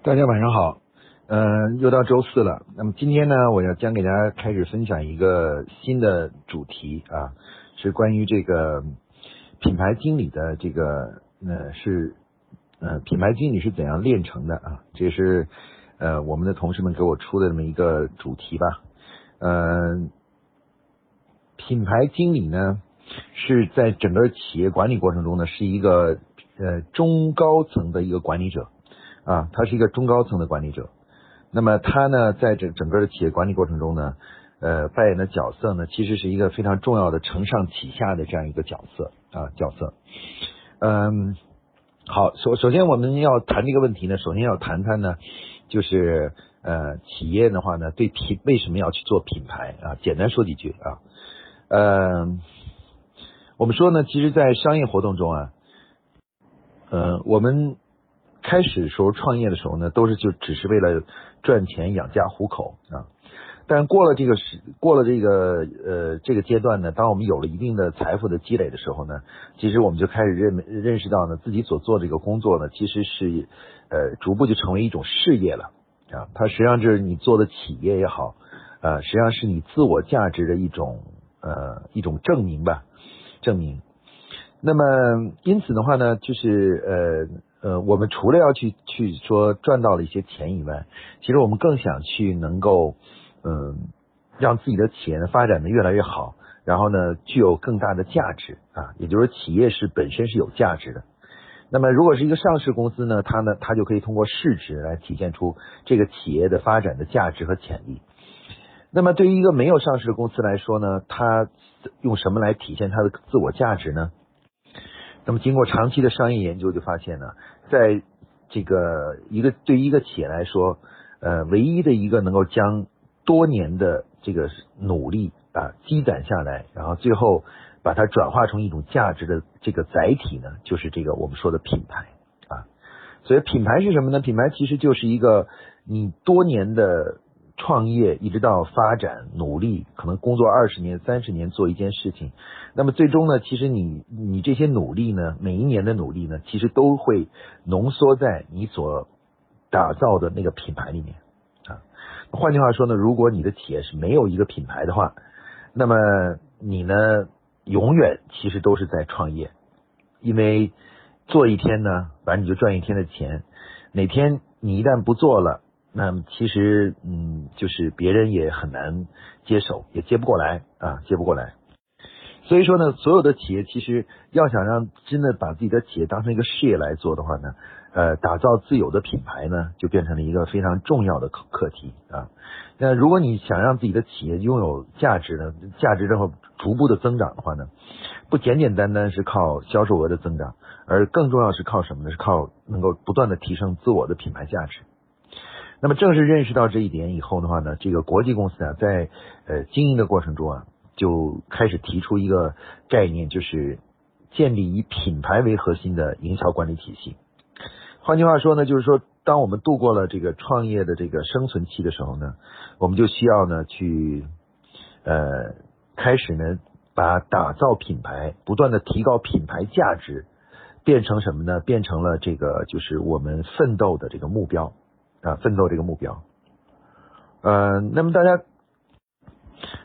大家晚上好，嗯、又到周四了。那么今天呢，我要将给大家开始分享一个新的主题啊，是关于这个品牌经理的这个呃是呃品牌经理是怎样炼成的啊？这是呃我们的同事们给我出的这么一个主题吧。呃，品牌经理呢是在整个企业管理过程中呢是一个呃中高层的一个管理者。啊，他是一个中高层的管理者，那么他呢，在整整个的企业管理过程中呢，呃，扮演的角色呢，其实是一个非常重要的承上启下的这样一个角色啊角色。嗯，好，首首先我们要谈这个问题呢，首先要谈谈呢，就是呃，企业的话呢，对品为什么要去做品牌啊？简单说几句啊，呃，我们说呢，其实，在商业活动中啊，呃，我们。开始时候创业的时候呢，都是就只是为了赚钱养家糊口啊。但过了这个时，过了这个呃这个阶段呢，当我们有了一定的财富的积累的时候呢，其实我们就开始认认识到呢，自己所做这个工作呢，其实是呃逐步就成为一种事业了啊。它实际上就是你做的企业也好，呃，实际上是你自我价值的一种呃一种证明吧，证明。那么因此的话呢，就是呃。呃，我们除了要去去说赚到了一些钱以外，其实我们更想去能够，嗯，让自己的企业呢发展的越来越好，然后呢具有更大的价值啊，也就是说企业是本身是有价值的。那么如果是一个上市公司呢，它呢它就可以通过市值来体现出这个企业的发展的价值和潜力。那么对于一个没有上市的公司来说呢，它用什么来体现它的自我价值呢？那么，经过长期的商业研究，就发现呢，在这个一个对于一个企业来说，呃，唯一的一个能够将多年的这个努力啊积攒下来，然后最后把它转化成一种价值的这个载体呢，就是这个我们说的品牌啊。所以，品牌是什么呢？品牌其实就是一个你多年的。创业一直到发展努力，可能工作二十年、三十年做一件事情，那么最终呢，其实你你这些努力呢，每一年的努力呢，其实都会浓缩在你所打造的那个品牌里面啊。换句话说呢，如果你的企业是没有一个品牌的话，那么你呢，永远其实都是在创业，因为做一天呢，反正你就赚一天的钱，哪天你一旦不做了。那么其实，嗯，就是别人也很难接手，也接不过来啊，接不过来。所以说呢，所有的企业其实要想让真的把自己的企业当成一个事业来做的话呢，呃，打造自有的品牌呢，就变成了一个非常重要的课课题啊。那如果你想让自己的企业拥有价值呢，价值然后逐步的增长的话呢，不简简单单是靠销售额的增长，而更重要是靠什么呢？是靠能够不断的提升自我的品牌价值。那么正是认识到这一点以后的话呢，这个国际公司啊，在呃经营的过程中啊，就开始提出一个概念，就是建立以品牌为核心的营销管理体系。换句话说呢，就是说，当我们度过了这个创业的这个生存期的时候呢，我们就需要呢去呃开始呢把打造品牌、不断的提高品牌价值，变成什么呢？变成了这个就是我们奋斗的这个目标。啊，奋斗这个目标，呃，那么大家，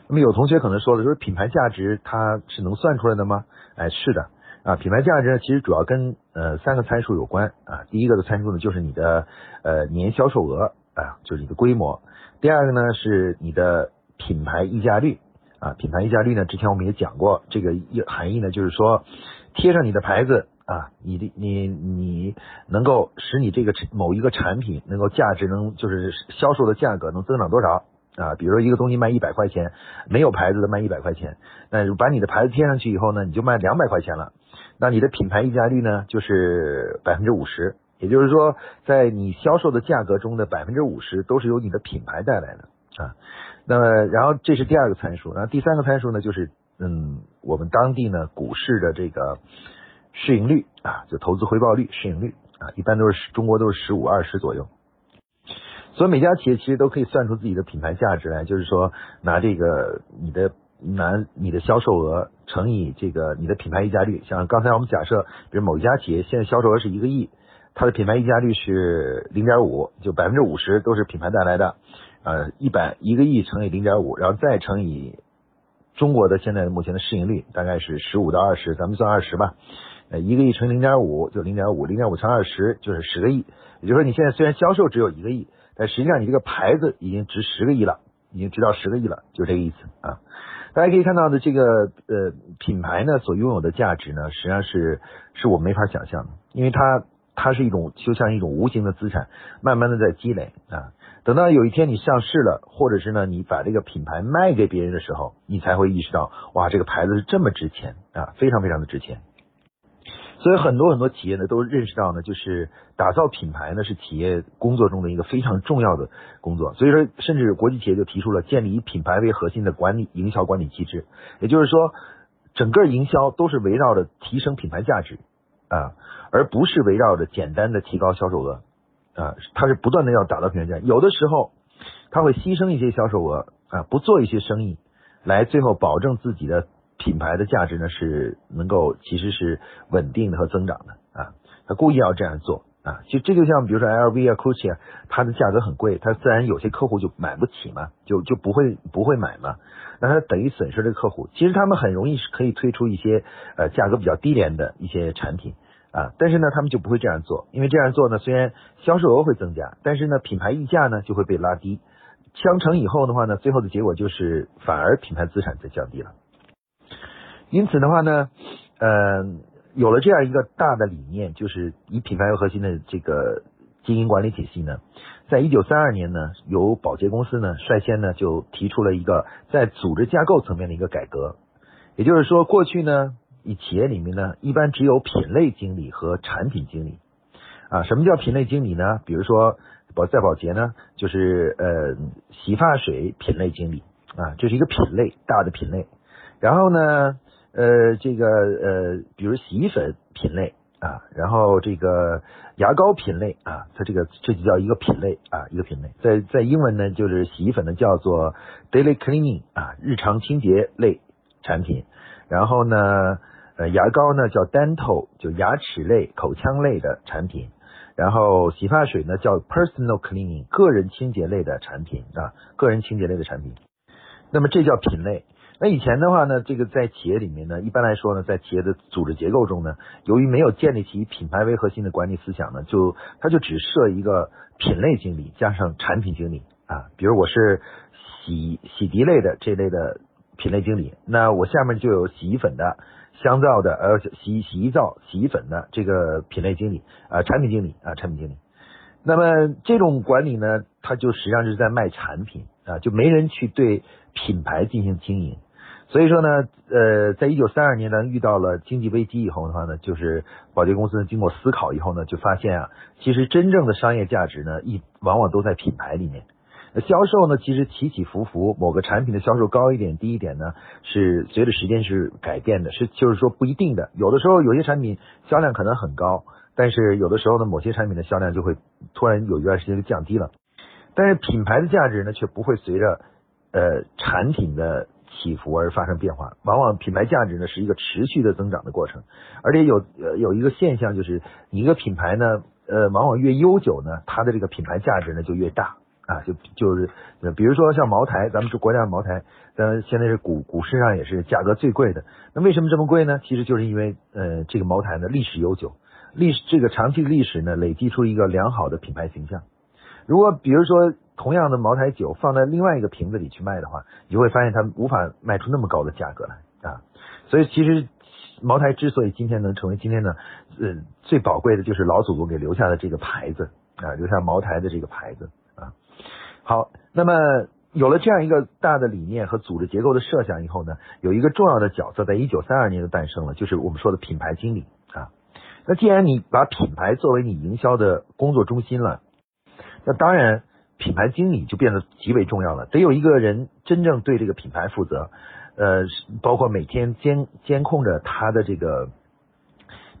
那么有同学可能说了，说品牌价值它是能算出来的吗？哎，是的，啊，品牌价值呢，其实主要跟呃三个参数有关啊。第一个的参数呢，就是你的呃年销售额啊，就是你的规模；第二个呢，是你的品牌溢价率啊。品牌溢价率呢，之前我们也讲过，这个含义呢，就是说贴上你的牌子。啊，你的你你能够使你这个某一个产品能够价值能就是销售的价格能增长多少啊？比如说一个东西卖一百块钱，没有牌子的卖一百块钱，那把你的牌子贴上去以后呢，你就卖两百块钱了。那你的品牌溢价率呢，就是百分之五十，也就是说，在你销售的价格中的百分之五十都是由你的品牌带来的啊。那么，然后这是第二个参数，然后第三个参数呢，就是嗯，我们当地呢股市的这个。市盈率啊，就投资回报率、市盈率啊，一般都是中国都是十五二十左右。所以每家企业其实都可以算出自己的品牌价值来，就是说拿这个你的拿你的销售额乘以这个你的品牌溢价率。像刚才我们假设，比如某一家企业现在销售额是一个亿，它的品牌溢价率是零点五，就百分之五十都是品牌带来的，呃，一百一个亿乘以零点五，然后再乘以中国的现在目前的市盈率大概是十五到二十，咱们算二十吧，一个亿乘零点五就零点五，零点五乘二十就是十个亿，也就是说你现在虽然销售只有一个亿，但实际上你这个牌子已经值十个亿了，已经值到十个亿了，就这个意思啊。大家可以看到的这个呃品牌呢所拥有的价值呢，实际上是是我没法想象的，因为它它是一种就像一种无形的资产，慢慢的在积累啊。等到有一天你上市了，或者是呢你把这个品牌卖给别人的时候，你才会意识到哇这个牌子是这么值钱啊，非常非常的值钱。所以很多很多企业呢都认识到呢，就是打造品牌呢是企业工作中的一个非常重要的工作。所以说，甚至国际企业就提出了建立以品牌为核心的管理营销管理机制。也就是说，整个营销都是围绕着提升品牌价值啊，而不是围绕着简单的提高销售额啊。它是不断的要打造品牌价值。有的时候，他会牺牲一些销售额啊，不做一些生意，来最后保证自己的。品牌的价值呢是能够其实是稳定的和增长的啊，他故意要这样做啊，就这就像比如说 LV 啊、Gucci 啊，它的价格很贵，它自然有些客户就买不起嘛，就就不会不会买嘛，那他等于损失了客户。其实他们很容易是可以推出一些呃价格比较低廉的一些产品啊，但是呢他们就不会这样做，因为这样做呢虽然销售额会增加，但是呢品牌溢价呢就会被拉低，相乘以后的话呢，最后的结果就是反而品牌资产在降低了。因此的话呢，呃，有了这样一个大的理念，就是以品牌为核心的这个经营管理体系呢，在一九三二年呢，由宝洁公司呢率先呢就提出了一个在组织架构层面的一个改革。也就是说，过去呢，以企业里面呢，一般只有品类经理和产品经理啊。什么叫品类经理呢？比如说保在保洁呢，就是呃洗发水品类经理啊，这是一个品类大的品类。然后呢？呃，这个呃，比如洗衣粉品类啊，然后这个牙膏品类啊，它这个这就叫一个品类啊，一个品类。在在英文呢，就是洗衣粉呢叫做 daily cleaning 啊，日常清洁类产品。然后呢，呃，牙膏呢叫 dental，就牙齿类、口腔类的产品。然后洗发水呢叫 personal cleaning，个人清洁类的产品啊，个人清洁类的产品。那么这叫品类。那以前的话呢，这个在企业里面呢，一般来说呢，在企业的组织结构中呢，由于没有建立起以品牌为核心的管理思想呢，就他就只设一个品类经理加上产品经理啊，比如我是洗洗涤类的这类的品类经理，那我下面就有洗衣粉的、香皂的呃洗洗衣皂、洗衣粉的这个品类经理啊，产品经理啊，产品经理。那么这种管理呢，它就实际上是在卖产品啊，就没人去对品牌进行经营。所以说呢，呃，在一九三二年呢遇到了经济危机以后的话呢，就是宝洁公司经过思考以后呢，就发现啊，其实真正的商业价值呢，一往往都在品牌里面。销售呢，其实起起伏伏，某个产品的销售高一点低一点呢，是随着时间是改变的，是就是说不一定的。有的时候有些产品销量可能很高，但是有的时候呢，某些产品的销量就会突然有一段时间就降低了。但是品牌的价值呢，却不会随着呃产品的。起伏而发生变化，往往品牌价值呢是一个持续的增长的过程，而且有呃有一个现象就是，一个品牌呢，呃，往往越悠久呢，它的这个品牌价值呢就越大啊，就就是比如说像茅台，咱们是国家的茅台，呃，现在是股股市上也是价格最贵的，那为什么这么贵呢？其实就是因为呃这个茅台呢历史悠久，历史这个长期的历史呢累积出一个良好的品牌形象。如果比如说同样的茅台酒放在另外一个瓶子里去卖的话，你就会发现它无法卖出那么高的价格来啊。所以其实茅台之所以今天能成为今天的，呃，最宝贵的就是老祖宗给留下的这个牌子啊，留下茅台的这个牌子啊。好，那么有了这样一个大的理念和组织结构的设想以后呢，有一个重要的角色在一九三二年就诞生了，就是我们说的品牌经理啊。那既然你把品牌作为你营销的工作中心了。那当然，品牌经理就变得极为重要了。得有一个人真正对这个品牌负责，呃，包括每天监监控着他的这个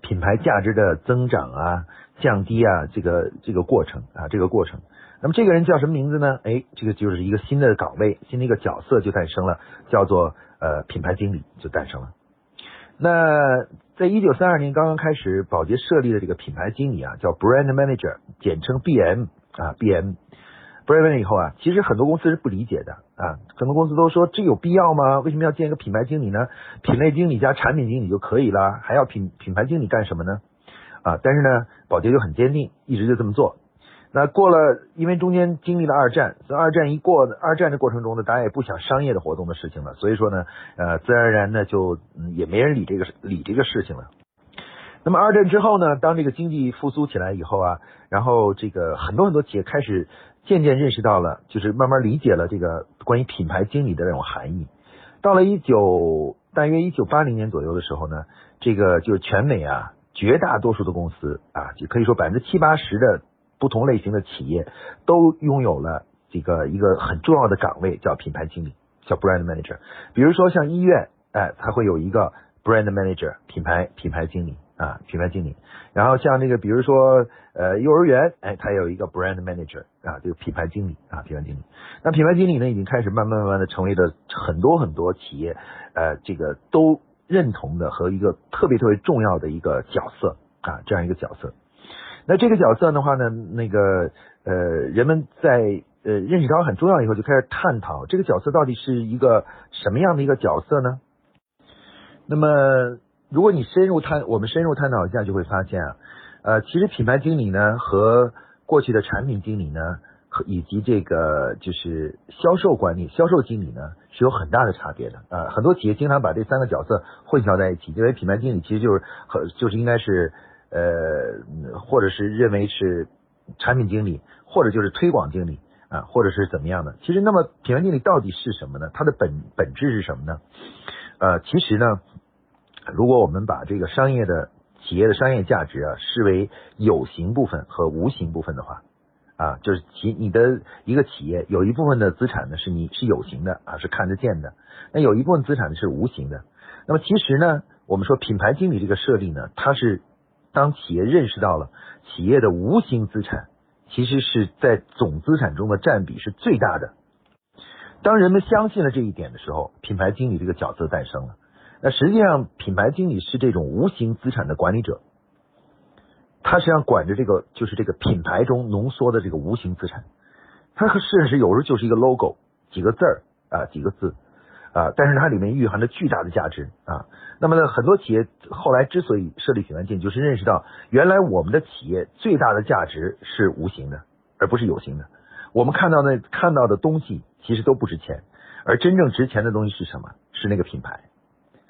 品牌价值的增长啊、降低啊，这个这个过程啊，这个过程。那么这个人叫什么名字呢？哎，这个就是一个新的岗位，新的一个角色就诞生了，叫做呃品牌经理就诞生了。那在一九三二年刚刚开始，宝洁设立的这个品牌经理啊，叫 Brand Manager，简称 BM 啊，BM。Brave 以后啊，其实很多公司是不理解的啊，很多公司都说这有必要吗？为什么要建一个品牌经理呢？品类经理加产品经理就可以了，还要品品牌经理干什么呢？啊，但是呢，宝洁就很坚定，一直就这么做。那过了，因为中间经历了二战，所以二战一过，二战的过程中呢，大家也不想商业的活动的事情了，所以说呢，呃，自然而然呢，就也没人理这个理这个事情了。那么二战之后呢，当这个经济复苏起来以后啊，然后这个很多很多企业开始渐渐认识到了，就是慢慢理解了这个关于品牌经理的这种含义。到了一九大约一九八零年左右的时候呢，这个就是全美啊。绝大多数的公司啊，就可以说百分之七八十的不同类型的企业都拥有了这个一个很重要的岗位，叫品牌经理，叫 brand manager。比如说像医院，哎，它会有一个 brand manager，品牌品牌经理啊，品牌经理。然后像那个，比如说呃幼儿园，哎，它有一个 brand manager 啊，这个品牌经理啊，品牌经理。那品牌经理呢，已经开始慢慢慢慢的成为了很多很多企业呃这个都。认同的和一个特别特别重要的一个角色啊，这样一个角色。那这个角色的话呢，那个呃，人们在呃认识到很重要以后，就开始探讨这个角色到底是一个什么样的一个角色呢？那么，如果你深入探，我们深入探讨一下，就会发现啊，呃，其实品牌经理呢和过去的产品经理呢。和以及这个就是销售管理、销售经理呢，是有很大的差别的啊。很多企业经常把这三个角色混淆在一起，认为品牌经理其实就是和就是应该是呃，或者是认为是产品经理，或者就是推广经理啊，或者是怎么样的。其实，那么品牌经理到底是什么呢？它的本本质是什么呢？呃，其实呢，如果我们把这个商业的企业的商业价值啊，视为有形部分和无形部分的话。啊，就是企你的一个企业有一部分的资产呢是你是有形的啊，是看得见的。那有一部分资产呢是无形的。那么其实呢，我们说品牌经理这个设立呢，它是当企业认识到了企业的无形资产其实是在总资产中的占比是最大的。当人们相信了这一点的时候，品牌经理这个角色诞生了。那实际上，品牌经理是这种无形资产的管理者。他实际上管着这个，就是这个品牌中浓缩的这个无形资产。它和事实有时候就是一个 logo，几个字儿啊，几个字啊，但是它里面蕴含着巨大的价值啊。那么呢，很多企业后来之所以设立品牌经理，就是认识到原来我们的企业最大的价值是无形的，而不是有形的。我们看到那看到的东西其实都不值钱，而真正值钱的东西是什么？是那个品牌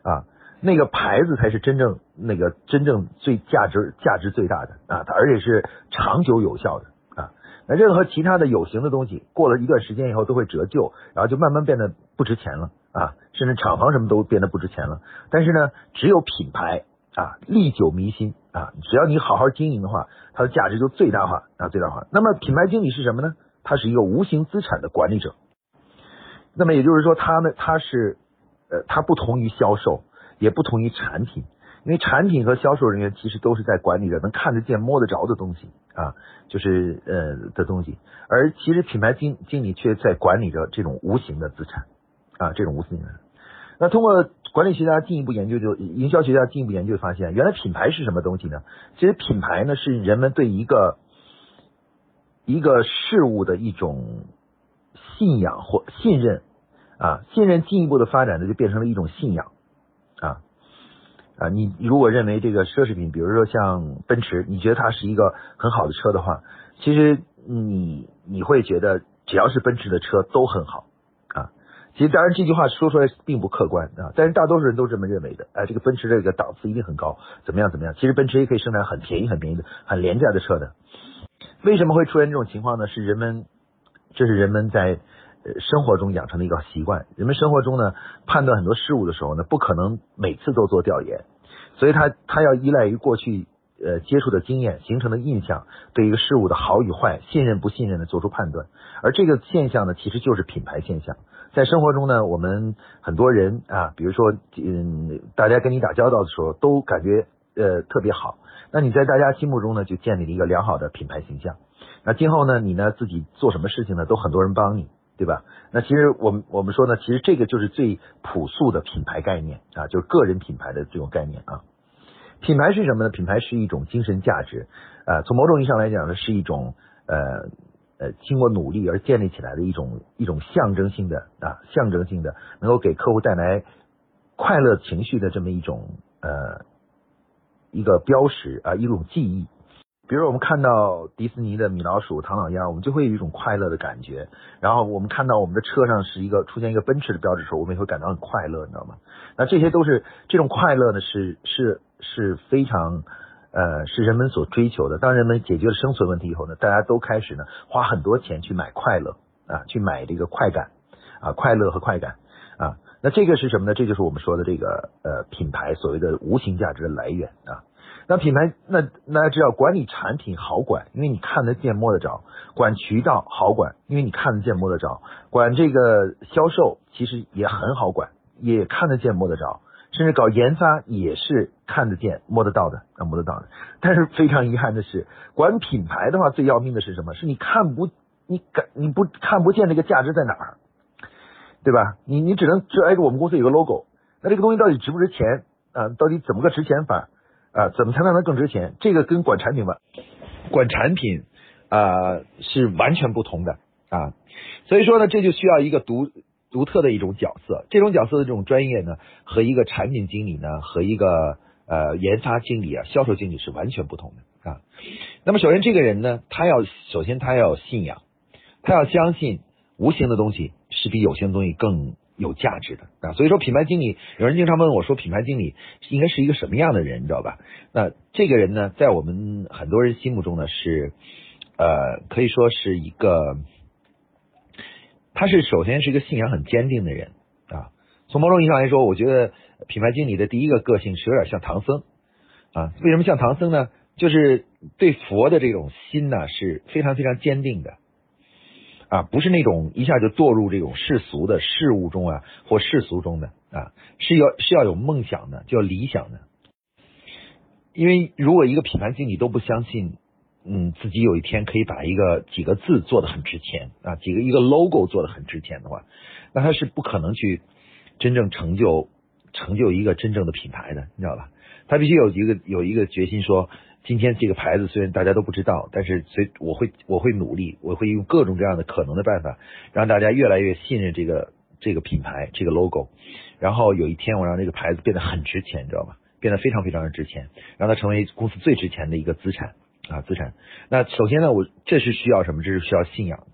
啊。那个牌子才是真正那个真正最价值价值最大的啊，它而且是长久有效的啊。那任何其他的有形的东西，过了一段时间以后都会折旧，然后就慢慢变得不值钱了啊，甚至厂房什么都变得不值钱了。但是呢，只有品牌啊，历久弥新啊，只要你好好经营的话，它的价值就最大化啊，最大化。那么品牌经理是什么呢？他是一个无形资产的管理者。那么也就是说，他们他是呃，他不同于销售。也不同于产品，因为产品和销售人员其实都是在管理着能看得见、摸得着的东西啊，就是呃的东西，而其实品牌经经理却在管理着这种无形的资产啊，这种无形的。那通过管理学家进一步研究，就营销学家进一步研究发现，原来品牌是什么东西呢？其实品牌呢是人们对一个一个事物的一种信仰或信任啊，信任进一步的发展呢，就变成了一种信仰。啊啊！你如果认为这个奢侈品，比如说像奔驰，你觉得它是一个很好的车的话，其实你你会觉得只要是奔驰的车都很好啊。其实当然这句话说出来并不客观啊，但是大多数人都这么认为的。哎，这个奔驰这个档次一定很高，怎么样怎么样？其实奔驰也可以生产很便宜很便宜的很廉价的车的。为什么会出现这种情况呢？是人们，这是人们在。生活中养成的一个习惯，人们生活中呢判断很多事物的时候呢，不可能每次都做调研，所以他他要依赖于过去呃接触的经验形成的印象，对一个事物的好与坏、信任不信任的做出判断。而这个现象呢，其实就是品牌现象。在生活中呢，我们很多人啊，比如说嗯，大家跟你打交道的时候都感觉呃特别好，那你在大家心目中呢就建立了一个良好的品牌形象。那今后呢，你呢自己做什么事情呢，都很多人帮你。对吧？那其实我们我们说呢，其实这个就是最朴素的品牌概念啊，就是个人品牌的这种概念啊。品牌是什么呢？品牌是一种精神价值，啊，从某种意义上来讲呢，是一种呃呃经过努力而建立起来的一种一种象征性的啊象征性的，能够给客户带来快乐情绪的这么一种呃一个标识啊一种记忆。比如我们看到迪士尼的米老鼠、唐老鸭，我们就会有一种快乐的感觉。然后我们看到我们的车上是一个出现一个奔驰的标志的时候，我们也会感到很快乐，你知道吗？那这些都是这种快乐呢，是是是非常呃是人们所追求的。当人们解决了生存问题以后呢，大家都开始呢花很多钱去买快乐啊，去买这个快感啊，快乐和快感啊。那这个是什么呢？这就是我们说的这个呃品牌所谓的无形价值的来源啊。那品牌，那大家知道管理产品好管，因为你看得见摸得着；管渠道好管，因为你看得见摸得着；管这个销售其实也很好管，也看得见摸得着。甚至搞研发也是看得见摸得到的，啊摸得到的。但是非常遗憾的是，管品牌的话最要命的是什么？是你看不你感你不看不见这个价值在哪儿，对吧？你你只能就挨着我们公司有个 logo，那这个东西到底值不值钱啊？到底怎么个值钱法？啊，怎么才能让它更值钱？这个跟管产品吧，管产品啊是完全不同的啊。所以说呢，这就需要一个独独特的一种角色。这种角色的这种专业呢，和一个产品经理呢，和一个呃研发经理啊、销售经理是完全不同的啊。那么首先这个人呢，他要首先他要有信仰，他要相信无形的东西是比有形的东西更。有价值的啊，所以说品牌经理，有人经常问我说，品牌经理应该是一个什么样的人，你知道吧？那这个人呢，在我们很多人心目中呢，是呃，可以说是一个，他是首先是一个信仰很坚定的人啊。从某种意义上来说，我觉得品牌经理的第一个个性是有点像唐僧啊。为什么像唐僧呢？就是对佛的这种心呢，是非常非常坚定的。啊，不是那种一下就堕入这种世俗的事物中啊，或世俗中的啊，是要是要有梦想的，叫理想的。因为如果一个品牌经理都不相信，嗯，自己有一天可以把一个几个字做的很值钱啊，几个一个 logo 做的很值钱的话，那他是不可能去真正成就成就一个真正的品牌的，你知道吧？他必须有一个有一个决心说。今天这个牌子虽然大家都不知道，但是随我会我会努力，我会用各种各样的可能的办法，让大家越来越信任这个这个品牌这个 logo，然后有一天我让这个牌子变得很值钱，你知道吗？变得非常非常的值钱，让它成为公司最值钱的一个资产啊资产。那首先呢，我这是需要什么？这是需要信仰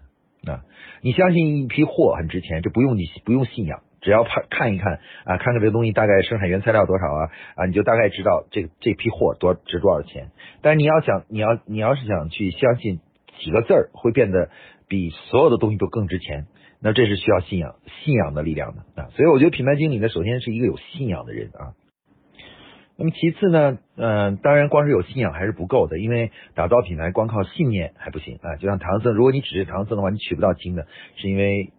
的啊！你相信一批货很值钱，这不用你不用信仰。只要看看一看啊，看看这东西大概生产原材料多少啊啊，你就大概知道这这批货多值多少钱。但是你要想，你要你要是想去相信几个字儿会变得比所有的东西都更值钱，那这是需要信仰信仰的力量的啊。所以我觉得品牌经理呢，首先是一个有信仰的人啊。那么其次呢，嗯，当然光是有信仰还是不够的，因为打造品牌光靠信念还不行啊。就像唐僧，如果你只是唐僧的话，你取不到经的，是因为。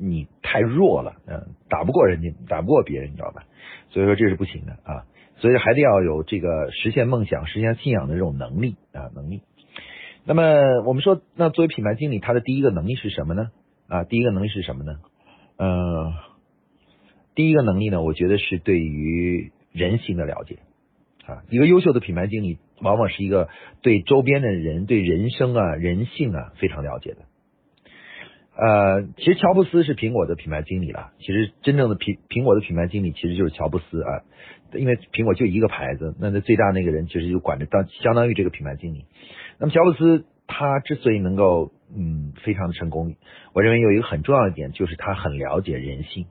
你太弱了，嗯，打不过人家，打不过别人，你知道吧？所以说这是不行的啊，所以还得要有这个实现梦想、实现信仰的这种能力啊，能力。那么我们说，那作为品牌经理，他的第一个能力是什么呢？啊，第一个能力是什么呢？嗯，第一个能力呢，我觉得是对于人性的了解啊。一个优秀的品牌经理，往往是一个对周边的人、对人生啊、人性啊非常了解的。呃，其实乔布斯是苹果的品牌经理了。其实真正的苹苹果的品牌经理其实就是乔布斯啊，因为苹果就一个牌子，那那最大那个人其实就管着当相当于这个品牌经理。那么乔布斯他之所以能够嗯非常的成功，我认为有一个很重要的点就是他很了解人性。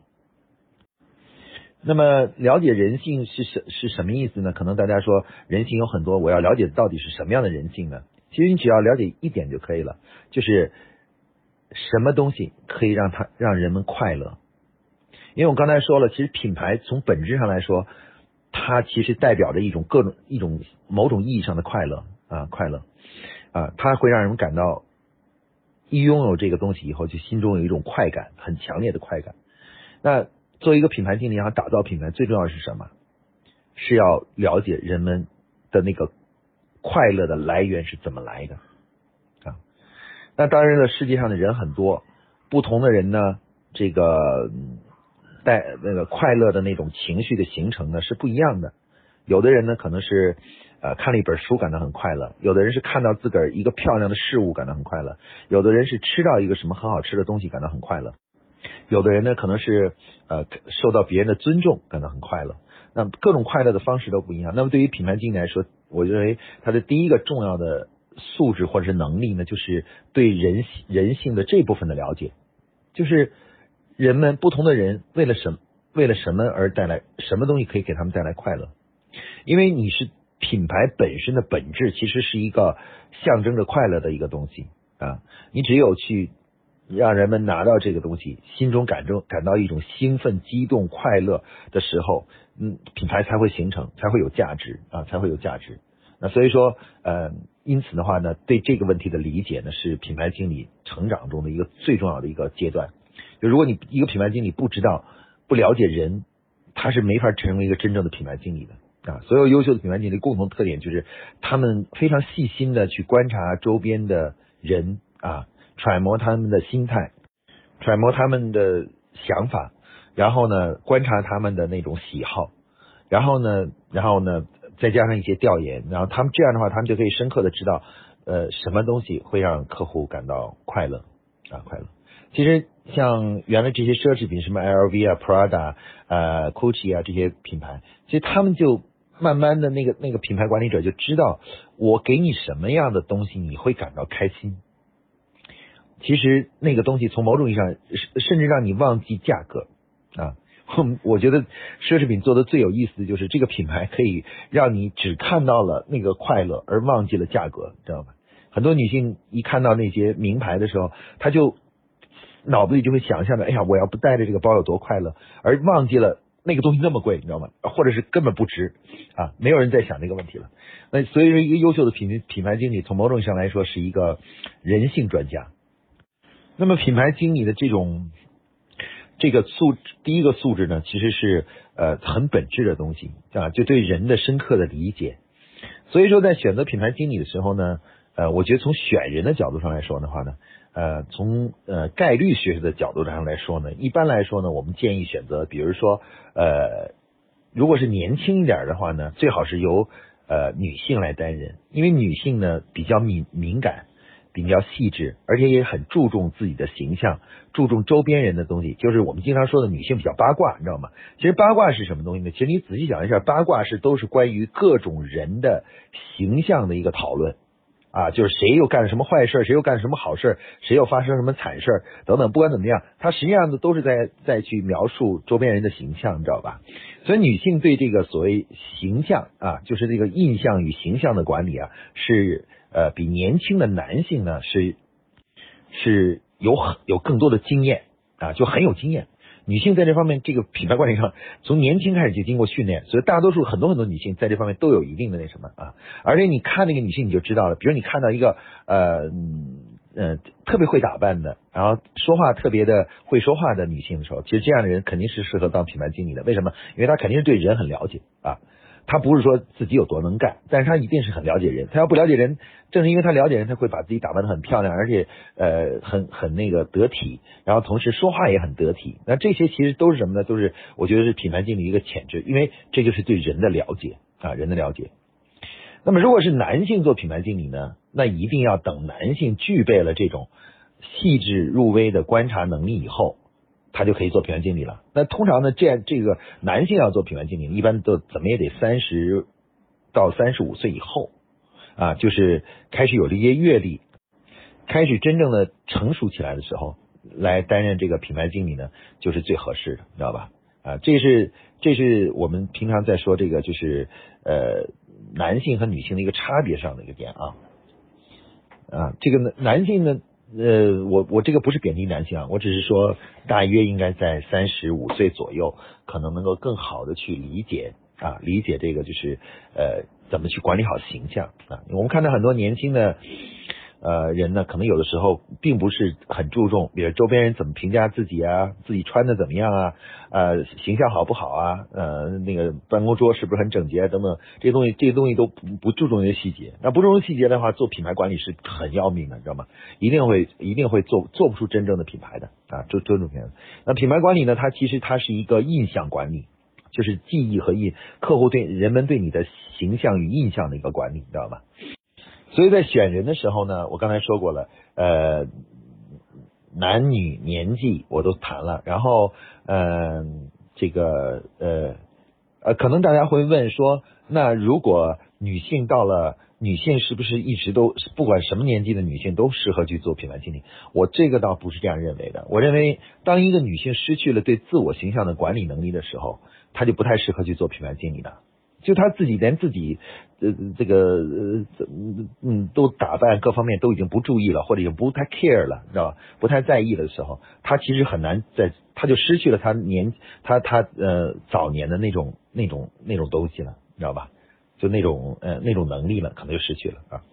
那么了解人性是什是什么意思呢？可能大家说人性有很多，我要了解到底是什么样的人性呢？其实你只要了解一点就可以了，就是。什么东西可以让他让人们快乐？因为我刚才说了，其实品牌从本质上来说，它其实代表着一种各种一种某种意义上的快乐啊，快乐啊，它会让人们感到一拥有这个东西以后，就心中有一种快感，很强烈的快感。那作为一个品牌经理，要打造品牌，最重要的是什么？是要了解人们的那个快乐的来源是怎么来的。那当然了，世界上的人很多，不同的人呢，这个带那个快乐的那种情绪的形成呢是不一样的。有的人呢可能是呃看了一本书感到很快乐，有的人是看到自个儿一个漂亮的事物感到很快乐，有的人是吃到一个什么很好吃的东西感到很快乐，有的人呢可能是呃受到别人的尊重感到很快乐。那各种快乐的方式都不一样。那么对于品牌经理来说，我认为他的第一个重要的素质或者是能力呢，就是对人人性的这部分的了解，就是人们不同的人为了什为了什么而带来什么东西可以给他们带来快乐。因为你是品牌本身的本质，其实是一个象征着快乐的一个东西啊。你只有去让人们拿到这个东西，心中感中感到一种兴奋、激动、快乐的时候。嗯，品牌才会形成，才会有价值啊，才会有价值。那所以说，呃，因此的话呢，对这个问题的理解呢，是品牌经理成长中的一个最重要的一个阶段。就如果你一个品牌经理不知道、不了解人，他是没法成为一个真正的品牌经理的啊。所有优秀的品牌经理共同特点就是，他们非常细心的去观察周边的人啊，揣摩他们的心态，揣摩他们的想法。然后呢，观察他们的那种喜好，然后呢，然后呢，再加上一些调研，然后他们这样的话，他们就可以深刻的知道，呃，什么东西会让客户感到快乐啊，快乐。其实像原来这些奢侈品，什么 LV 啊、Prada 呃、Gucci 啊这些品牌，其实他们就慢慢的那个那个品牌管理者就知道，我给你什么样的东西你会感到开心。其实那个东西从某种意义上，甚至让你忘记价格。啊，我觉得奢侈品做的最有意思的就是这个品牌可以让你只看到了那个快乐，而忘记了价格，知道吗？很多女性一看到那些名牌的时候，她就脑子里就会想象着，哎呀，我要不带着这个包有多快乐，而忘记了那个东西那么贵，你知道吗？或者是根本不值啊，没有人在想这个问题了。那所以说，一个优秀的品品牌经理，从某种意义上来说，是一个人性专家。那么品牌经理的这种。这个素第一个素质呢，其实是呃很本质的东西啊，就对人的深刻的理解。所以说，在选择品牌经理的时候呢，呃，我觉得从选人的角度上来说的话呢，呃，从呃概率学的角度上来说呢，一般来说呢，我们建议选择，比如说呃，如果是年轻一点的话呢，最好是由呃女性来担任，因为女性呢比较敏敏感。比较细致，而且也很注重自己的形象，注重周边人的东西，就是我们经常说的女性比较八卦，你知道吗？其实八卦是什么东西呢？其实你仔细想一下，八卦是都是关于各种人的形象的一个讨论啊，就是谁又干了什么坏事，谁又干了什么好事，谁又发生什么惨事等等，不管怎么样，它实际上呢都是在在去描述周边人的形象，你知道吧？所以女性对这个所谓形象啊，就是这个印象与形象的管理啊，是。呃，比年轻的男性呢是是有很有更多的经验啊，就很有经验。女性在这方面，这个品牌管理上，从年轻开始就经过训练，所以大多数很多很多女性在这方面都有一定的那什么啊。而且你看那个女性，你就知道了。比如你看到一个呃呃特别会打扮的，然后说话特别的会说话的女性的时候，其实这样的人肯定是适合当品牌经理的。为什么？因为她肯定是对人很了解啊。他不是说自己有多能干，但是他一定是很了解人。他要不了解人，正是因为他了解人，他会把自己打扮的很漂亮，而且呃很很那个得体，然后同时说话也很得体。那这些其实都是什么呢？都是我觉得是品牌经理一个潜质，因为这就是对人的了解啊，人的了解。那么如果是男性做品牌经理呢，那一定要等男性具备了这种细致入微的观察能力以后。他就可以做品牌经理了。那通常呢，这样这个男性要做品牌经理，一般都怎么也得三十到三十五岁以后啊，就是开始有了一些阅历，开始真正的成熟起来的时候，来担任这个品牌经理呢，就是最合适的，知道吧？啊，这是这是我们平常在说这个，就是呃男性和女性的一个差别上的一个点啊啊，这个男男性呢。呃，我我这个不是贬低男性啊，我只是说大约应该在三十五岁左右，可能能够更好的去理解啊，理解这个就是呃怎么去管理好形象啊。我们看到很多年轻的。呃，人呢，可能有的时候并不是很注重，比如周边人怎么评价自己啊，自己穿的怎么样啊，呃，形象好不好啊，呃，那个办公桌是不是很整洁等等，这些东西，这些东西都不不注重一些细节。那不注重细节的话，做品牌管理是很要命的，你知道吗？一定会一定会做做不出真正的品牌的啊，做做品牌。那品牌管理呢，它其实它是一个印象管理。就是记忆和印客户对人们对你的形象与印象的一个管理，你知道吗？所以在选人的时候呢，我刚才说过了，呃，男女年纪我都谈了，然后嗯，这个呃呃，可能大家会问说，那如果女性到了。女性是不是一直都不管什么年纪的女性都适合去做品牌经理？我这个倒不是这样认为的。我认为，当一个女性失去了对自我形象的管理能力的时候，她就不太适合去做品牌经理的。就他自己连自己呃这个呃嗯都打扮各方面都已经不注意了，或者也不太 care 了，知道吧？不太在意的时候，他其实很难在，他就失去了他年他他呃早年的那种那种那种东西了，你知道吧？就那种呃那种能力了，可能就失去了啊。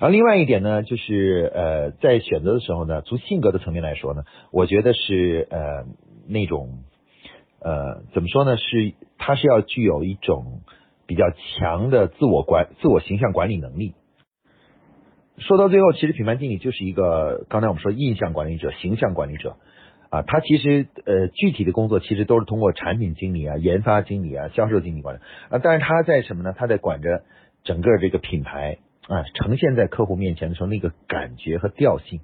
然后另外一点呢，就是呃在选择的时候呢，从性格的层面来说呢，我觉得是呃那种呃怎么说呢？是他是要具有一种比较强的自我管自我形象管理能力。说到最后，其实品牌经理就是一个刚才我们说印象管理者、形象管理者。啊，他其实呃具体的工作其实都是通过产品经理啊、研发经理啊、销售经理管理啊，但是他在什么呢？他在管着整个这个品牌啊，呈现在客户面前的时候那个感觉和调性，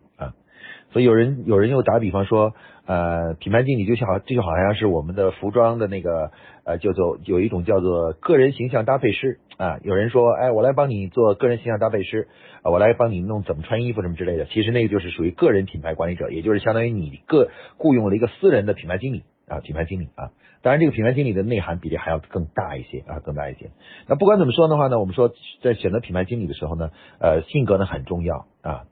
所以有人有人又打比方说，呃，品牌经理就像这就好像是我们的服装的那个呃叫做有一种叫做个人形象搭配师啊，有人说，哎，我来帮你做个人形象搭配师。啊，我来帮你弄怎么穿衣服什么之类的，其实那个就是属于个人品牌管理者，也就是相当于你个雇佣了一个私人的品牌经理啊，品牌经理啊。当然，这个品牌经理的内涵比例还要更大一些啊，更大一些。那不管怎么说的话呢，我们说在选择品牌经理的时候呢，呃，性格呢很重要啊，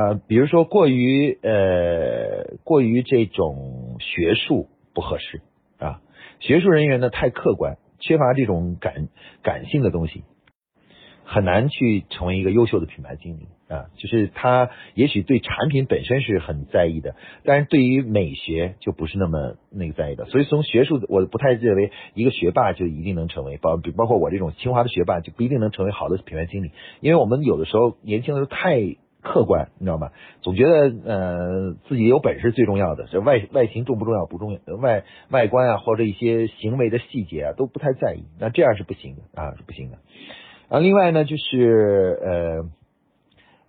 呃，比如说过于呃过于这种学术不合适啊，学术人员呢太客观，缺乏这种感感性的东西。很难去成为一个优秀的品牌经理啊，就是他也许对产品本身是很在意的，但是对于美学就不是那么那个在意的。所以从学术，我不太认为一个学霸就一定能成为包，包括我这种清华的学霸就不一定能成为好的品牌经理，因为我们有的时候年轻的时候太客观，你知道吗？总觉得呃自己有本事最重要的，这外外形重不重要不重要，外外观啊或者一些行为的细节啊都不太在意，那这样是不行的啊，是不行的。啊，另外呢，就是呃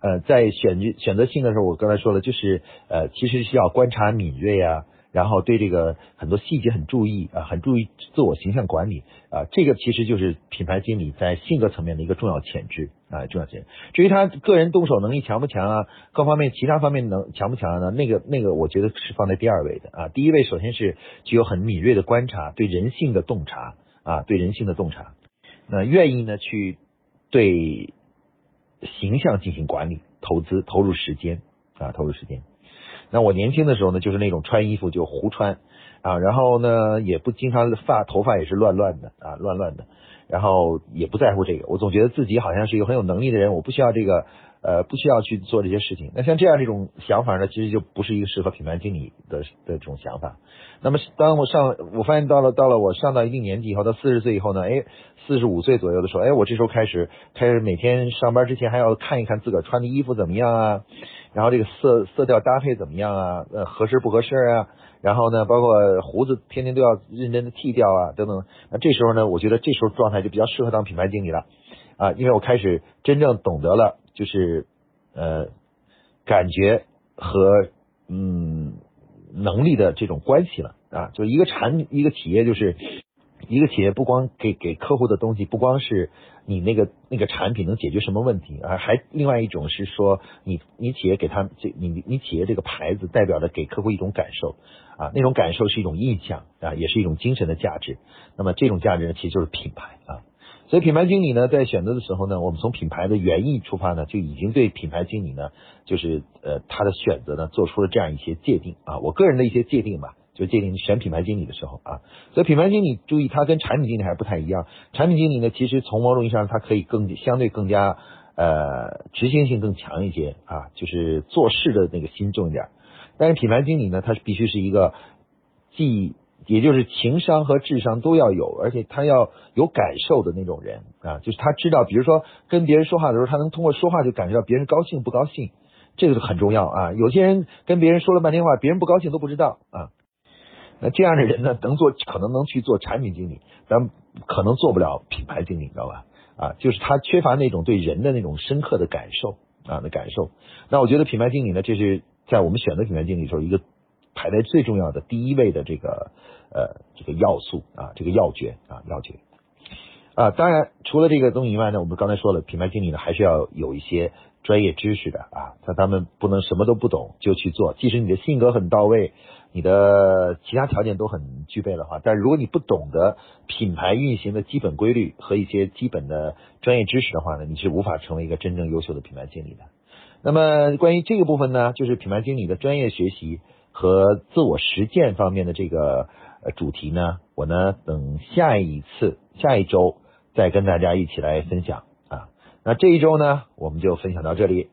呃，在选择选择性的时候，我刚才说了，就是呃，其实需要观察敏锐啊，然后对这个很多细节很注意啊，很注意自我形象管理啊，这个其实就是品牌经理在性格层面的一个重要潜质啊，重要潜质。至于他个人动手能力强不强啊，各方面其他方面能强不强呢？那个那个，我觉得是放在第二位的啊。第一位首先是具有很敏锐的观察，对人性的洞察啊，对人性的洞察，那愿意呢去。对形象进行管理，投资投入时间啊，投入时间。那我年轻的时候呢，就是那种穿衣服就胡穿。啊，然后呢也不经常发头发也是乱乱的啊，乱乱的，然后也不在乎这个。我总觉得自己好像是一个很有能力的人，我不需要这个。呃，不需要去做这些事情。那像这样这种想法呢，其实就不是一个适合品牌经理的的这种想法。那么，当我上，我发现到了到了我上到一定年纪以后，到四十岁以后呢，哎，四十五岁左右的时候，哎，我这时候开始开始每天上班之前还要看一看自个儿穿的衣服怎么样啊，然后这个色色调搭配怎么样啊，呃，合适不合适啊？然后呢，包括胡子天天都要认真的剃掉啊，等等。那这时候呢，我觉得这时候状态就比较适合当品牌经理了啊，因为我开始真正懂得了。就是呃，感觉和嗯能力的这种关系了啊，就一个产一个企业，就是一个企业不光给给客户的东西，不光是你那个那个产品能解决什么问题啊，还另外一种是说你你企业给他这你你企业这个牌子代表的给客户一种感受啊，那种感受是一种印象啊，也是一种精神的价值。那么这种价值呢，其实就是品牌啊。所以品牌经理呢，在选择的时候呢，我们从品牌的原意出发呢，就已经对品牌经理呢，就是呃他的选择呢，做出了这样一些界定啊。我个人的一些界定吧，就界定选品牌经理的时候啊。所以品牌经理注意，他跟产品经理还不太一样。产品经理呢，其实从某种意义上，他可以更相对更加呃执行性更强一些啊，就是做事的那个心重一点。但是品牌经理呢，他是必须是一个既也就是情商和智商都要有，而且他要有感受的那种人啊，就是他知道，比如说跟别人说话的时候，他能通过说话就感觉到别人高兴不高兴，这个很重要啊。有些人跟别人说了半天话，别人不高兴都不知道啊。那这样的人呢，能做可能能去做产品经理，但可能做不了品牌经理，你知道吧？啊，就是他缺乏那种对人的那种深刻的感受啊的感受。那我觉得品牌经理呢，这是在我们选择品牌经理的时候一个排在最重要的第一位的这个呃这个要素啊，这个要诀啊要诀。啊，当然除了这个东西以外呢，我们刚才说了，品牌经理呢还是要有一些专业知识的啊，他他们不能什么都不懂就去做，即使你的性格很到位，你的其他条件都很具备的话，但如果你不懂得品牌运行的基本规律和一些基本的专业知识的话呢，你是无法成为一个真正优秀的品牌经理的。那么关于这个部分呢，就是品牌经理的专业学习和自我实践方面的这个呃主题呢，我呢等下一次下一周。再跟大家一起来分享，那这一周呢，我们就分享到这里。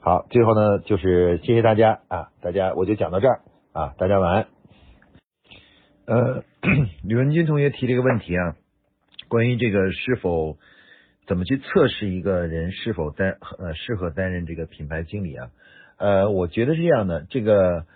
好，最后呢，就是谢谢大家啊，大家我就讲到这儿啊，大家晚安。呃，吕文军同学提这个问题啊，关于这个是否怎么去测试一个人是否担呃适合担任这个品牌经理啊？呃，我觉得是这样的，这个。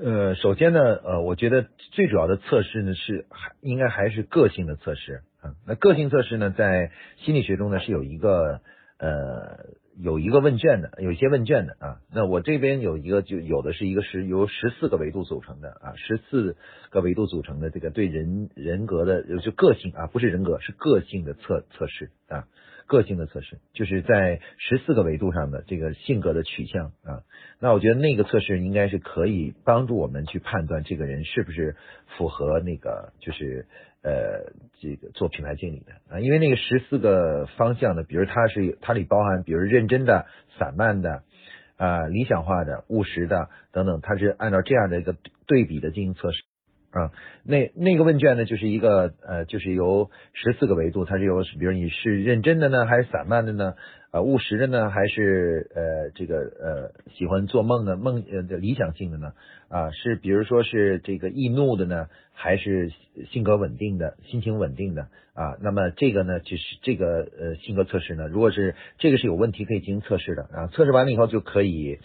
呃，首先呢，呃，我觉得最主要的测试呢是还应该还是个性的测试啊。那个性测试呢，在心理学中呢是有一个呃有一个问卷的，有一些问卷的啊。那我这边有一个就有的是一个是由十四个维度组成的啊，十四个维度组成的这个对人人格的就个性啊，不是人格是个性的测测试啊。个性的测试就是在十四个维度上的这个性格的取向啊，那我觉得那个测试应该是可以帮助我们去判断这个人是不是符合那个就是呃这个做品牌经理的啊，因为那个十四个方向的，比如它是它里包含比如认真的、散漫的啊、理想化的、务实的等等，它是按照这样的一个对比的进行测试。啊，那那个问卷呢，就是一个呃，就是由十四个维度，它是由，比如你是认真的呢，还是散漫的呢？呃，务实的呢，还是呃这个呃喜欢做梦的梦呃理想性的呢？啊，是比如说是这个易怒的呢，还是性格稳定的、心情稳定的？啊，那么这个呢，就是这个呃性格测试呢，如果是这个是有问题，可以进行测试的啊，测试完了以后就可以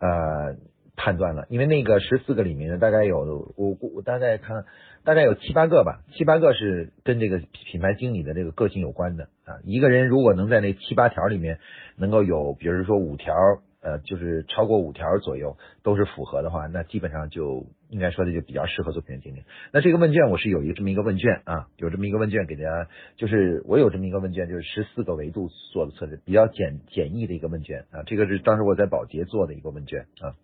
呃。判断了，因为那个十四个里面呢，大概有我我大概看大概有七八个吧，七八个是跟这个品牌经理的这个个性有关的啊。一个人如果能在那七八条里面能够有，比如说五条，呃，就是超过五条左右都是符合的话，那基本上就应该说的就比较适合做品牌经理。那这个问卷我是有一个这么一个问卷啊，有这么一个问卷给大家，就是我有这么一个问卷，就是十四个维度做的测试，比较简简易的一个问卷啊。这个是当时我在保洁做的一个问卷啊。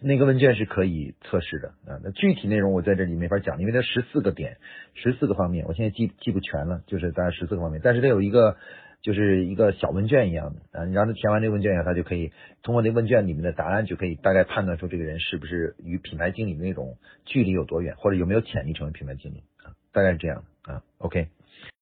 那个问卷是可以测试的啊，那具体内容我在这里没法讲，因为它十四个点，十四个方面，我现在记记不全了，就是大概十四个方面，但是它有一个就是一个小问卷一样的啊，你让他填完这个问卷以后，他就可以通过那问卷里面的答案，就可以大概判断出这个人是不是与品牌经理那种距离有多远，或者有没有潜力成为品牌经理啊，大概是这样啊，OK。